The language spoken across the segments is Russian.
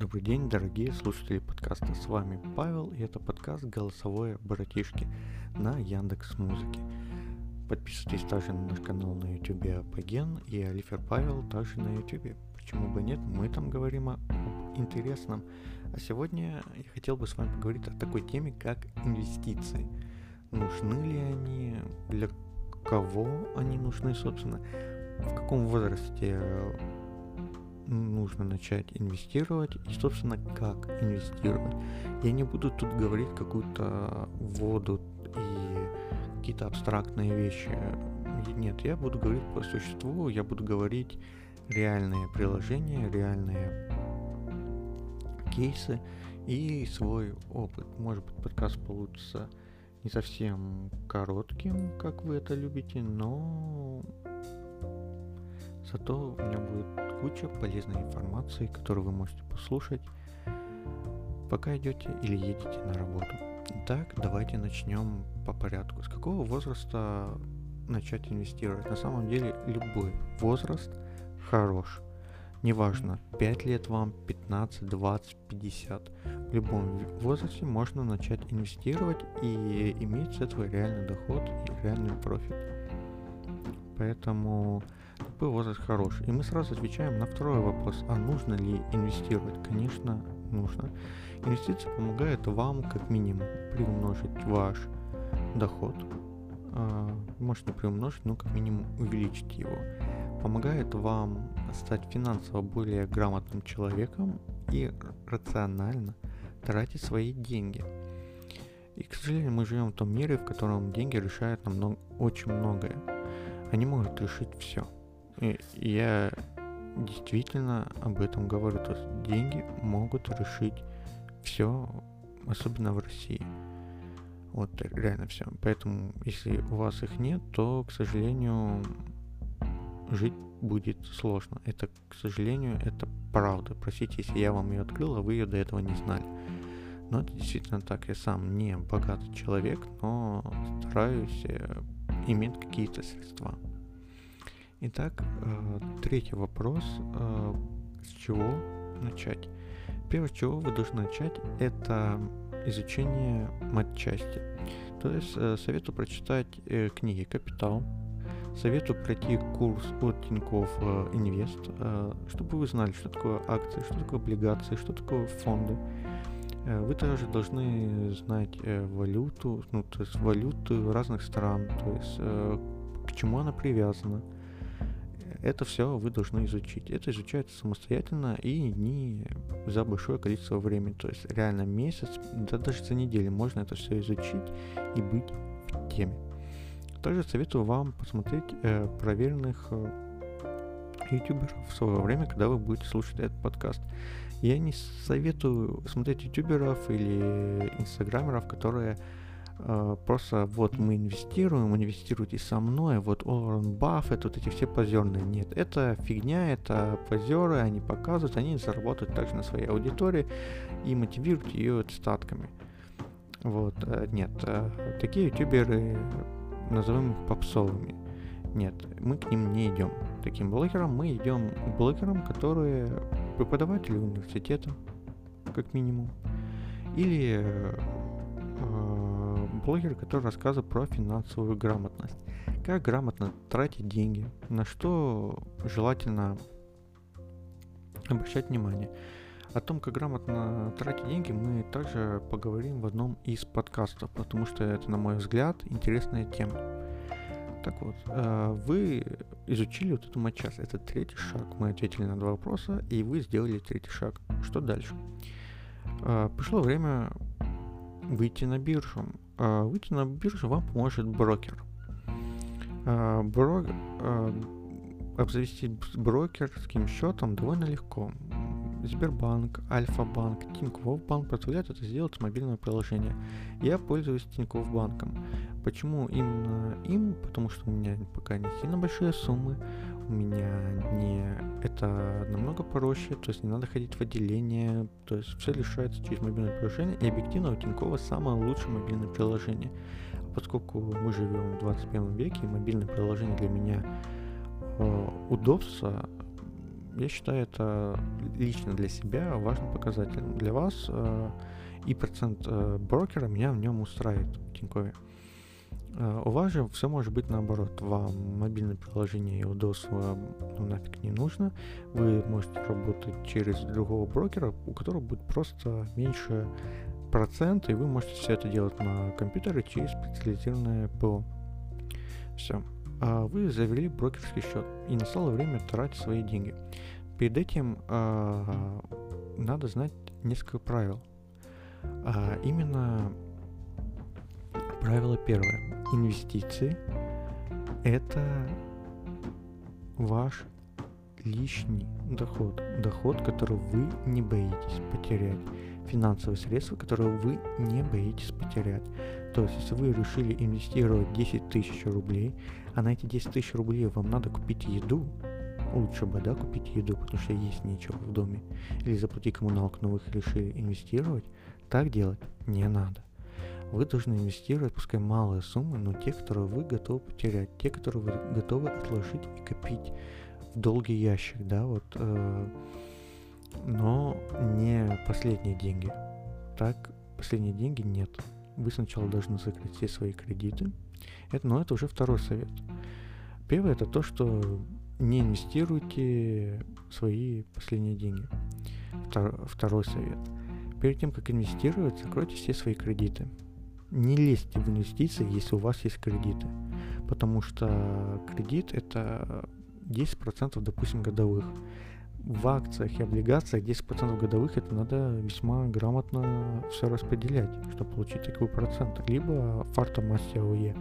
Добрый день, дорогие слушатели подкаста. С вами Павел, и это подкаст «Голосовое братишки» на Яндекс Музыке. Подписывайтесь также на наш канал на YouTube Апоген и Алифер Павел также на YouTube. Почему бы нет, мы там говорим о интересном. А сегодня я хотел бы с вами поговорить о такой теме, как инвестиции. Нужны ли они, для кого они нужны, собственно, в каком возрасте нужно начать инвестировать и, собственно, как инвестировать. Я не буду тут говорить какую-то воду и какие-то абстрактные вещи. Нет, я буду говорить по существу, я буду говорить реальные приложения, реальные кейсы и свой опыт. Может быть, подкаст получится не совсем коротким, как вы это любите, но зато у меня будет куча полезной информации, которую вы можете послушать, пока идете или едете на работу. Итак, давайте начнем по порядку. С какого возраста начать инвестировать? На самом деле любой возраст хорош. Неважно, 5 лет вам, 15, 20, 50. В любом возрасте можно начать инвестировать и иметь с этого реальный доход и реальный профит. Поэтому такой возраст хороший. И мы сразу отвечаем на второй вопрос, а нужно ли инвестировать? Конечно, нужно. Инвестиции помогают вам как минимум приумножить ваш доход. А, можете приумножить, но как минимум увеличить его. Помогает вам стать финансово более грамотным человеком и рационально тратить свои деньги. И, к сожалению, мы живем в том мире, в котором деньги решают нам очень многое. Они могут решить все. Я действительно об этом говорю. То есть деньги могут решить все, особенно в России. Вот реально все. Поэтому, если у вас их нет, то, к сожалению, жить будет сложно. Это, к сожалению, это правда. Простите, если я вам ее открыл, а вы ее до этого не знали. Но это действительно так. Я сам не богатый человек, но стараюсь э, иметь какие-то средства. Итак, э, третий вопрос. Э, с чего начать? Первое, с чего вы должны начать, это изучение матчасти. То есть э, советую прочитать книги «Капитал», советую пройти курс от Тинькофф Инвест, чтобы вы знали, что такое акции, что такое облигации, что такое фонды. Вы также должны знать валюту, ну, то есть валюты разных стран, то есть к чему она привязана, это все вы должны изучить. Это изучается самостоятельно и не за большое количество времени. То есть реально месяц, да даже за неделю можно это все изучить и быть в теме. Также советую вам посмотреть э, проверенных э, ютуберов в свое время, когда вы будете слушать этот подкаст. Я не советую смотреть ютуберов или инстаграмеров, которые просто вот мы инвестируем, инвестируйте со мной, вот Уоррен Баффет, вот эти все позерные. Нет, это фигня, это позеры, они показывают, они заработают также на своей аудитории и мотивируют ее статками. Вот, э, нет, э, такие ютуберы, назовем их попсовыми. Нет, мы к ним не идем. Таким блогерам мы идем к блогерам, которые преподаватели университета, как минимум. Или блогеры, которые рассказывают про финансовую грамотность. Как грамотно тратить деньги, на что желательно обращать внимание. О том, как грамотно тратить деньги, мы также поговорим в одном из подкастов, потому что это, на мой взгляд, интересная тема. Так вот, э, вы изучили вот эту матчасть. Это третий шаг. Мы ответили на два вопроса, и вы сделали третий шаг. Что дальше? Э, пришло время выйти на биржу. А, выйти на биржу вам поможет брокер. А, бро... А, обзавестись брокерским счетом довольно легко. Сбербанк, Альфа-банк, Тинькофф банк позволяют это сделать с мобильного приложения. Я пользуюсь Тинькофф банком. Почему именно им? Потому что у меня пока не сильно большие суммы, у меня не это намного проще, то есть не надо ходить в отделение, то есть все решается через мобильное приложение, и объективно у Тинькова самое лучшее мобильное приложение. Поскольку мы живем в 21 веке, и мобильное приложение для меня э, удобство я считаю это лично для себя важным показателем. Для вас э, и процент э, брокера меня в нем устраивает в Тинькове. Э, у вас же все может быть наоборот. Вам мобильное приложение вам ну, нафиг не нужно. Вы можете работать через другого брокера, у которого будет просто меньше процент, и вы можете все это делать на компьютере через специализированное ПО. Все. А вы завели брокерский счет, и настало время тратить свои деньги. Перед этим а, надо знать несколько правил. А именно правило первое. Инвестиции – это ваш лишний доход. Доход, который вы не боитесь потерять. Финансовые средства, которые вы не боитесь потерять. То есть, если вы решили инвестировать 10 тысяч рублей, а на эти 10 тысяч рублей вам надо купить еду, лучше бы, да, купить еду, потому что есть нечего в доме, или заплатить коммуналку, но вы решили инвестировать, так делать не надо. Вы должны инвестировать, пускай малые суммы, но те, которые вы готовы потерять, те, которые вы готовы отложить и копить в долгий ящик, да, вот, э, но не последние деньги. Так, последние деньги нет. Вы сначала должны закрыть все свои кредиты. Это, но это уже второй совет. Первое это то, что не инвестируйте свои последние деньги. Втор, второй совет. Перед тем, как инвестировать, закройте все свои кредиты. Не лезьте в инвестиции, если у вас есть кредиты. Потому что кредит это 10% допустим годовых. В акциях и облигациях 10% годовых это надо весьма грамотно все распределять, чтобы получить такой процент. Либо фарта массе АОЕ.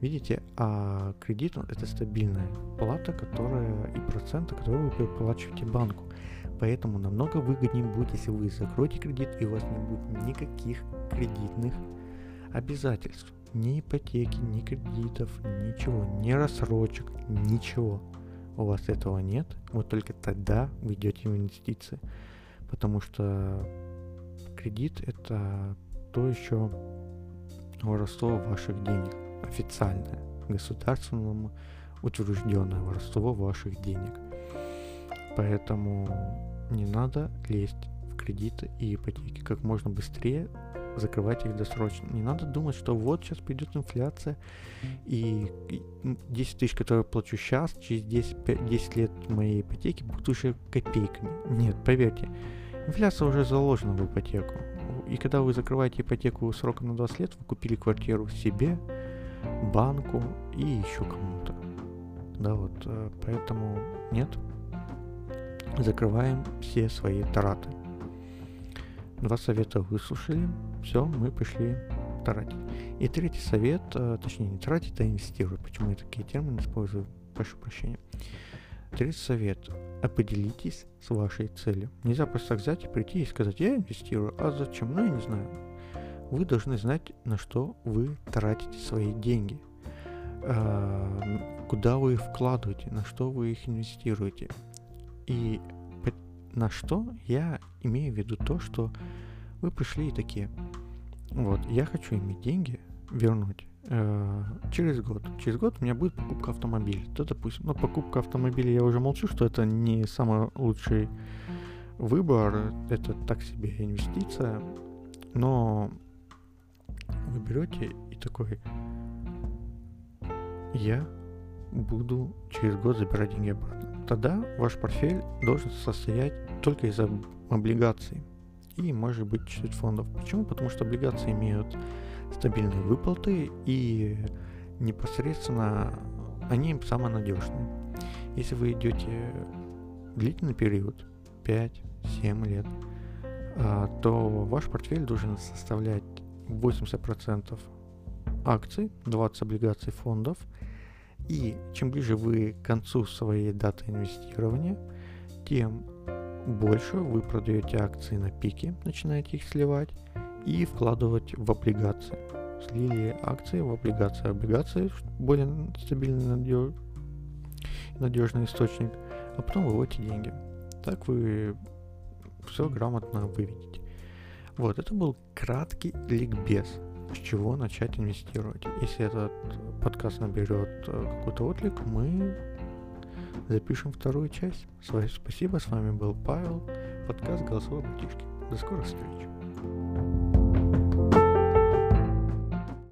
Видите, а кредит это стабильная плата, которая и проценты, которые вы переплачиваете банку. Поэтому намного выгоднее будет, если вы закроете кредит и у вас не будет никаких кредитных обязательств. Ни ипотеки, ни кредитов, ничего, ни рассрочек, ничего. У вас этого нет, вот только тогда вы идете в инвестиции. Потому что кредит это то еще воровство ваших денег официальное, государственному утвержденное воровство ваших денег. Поэтому не надо лезть в кредиты и ипотеки. Как можно быстрее закрывать их досрочно. Не надо думать, что вот сейчас придет инфляция, и 10 тысяч, которые я плачу сейчас, через 10, 5, 10 лет моей ипотеки будут уже копейками. Нет, поверьте, инфляция уже заложена в ипотеку. И когда вы закрываете ипотеку сроком на 20 лет, вы купили квартиру себе, банку и еще кому-то. Да, вот, э, поэтому нет. Закрываем все свои траты. Два совета выслушали, все, мы пошли тратить. И третий совет, э, точнее не тратить, а инвестировать. Почему я такие термины использую, прошу прощения. Третий совет. Определитесь с вашей целью. Нельзя просто взять и прийти и сказать, я инвестирую, а зачем? Ну, я не знаю вы должны знать, на что вы тратите свои деньги, а, куда вы их вкладываете, на что вы их инвестируете. И на что я имею в виду то, что вы пришли и такие, вот, я хочу иметь деньги, вернуть э, через год. Через год у меня будет покупка автомобиля. То, допустим, но покупка автомобиля я уже молчу, что это не самый лучший выбор, это так себе инвестиция, но вы берете и такой, я буду через год забирать деньги обратно. Тогда ваш портфель должен состоять только из облигаций и, может быть, чуть фондов. Почему? Потому что облигации имеют стабильные выплаты и непосредственно они самые надежные. Если вы идете длительный период, 5-7 лет, а, то ваш портфель должен составлять 80% акций, 20 облигаций фондов. И чем ближе вы к концу своей даты инвестирования, тем больше вы продаете акции на пике, начинаете их сливать и вкладывать в облигации. Слили акции в облигации. Облигации более стабильный, надеж... надежный источник, а потом выводите деньги. Так вы все грамотно выведете. Вот, это был краткий ликбез, с чего начать инвестировать. Если этот подкаст наберет э, какой-то отклик, мы запишем вторую часть. С вами, спасибо, с вами был Павел, подкаст «Голосовой братишки». До скорых встреч.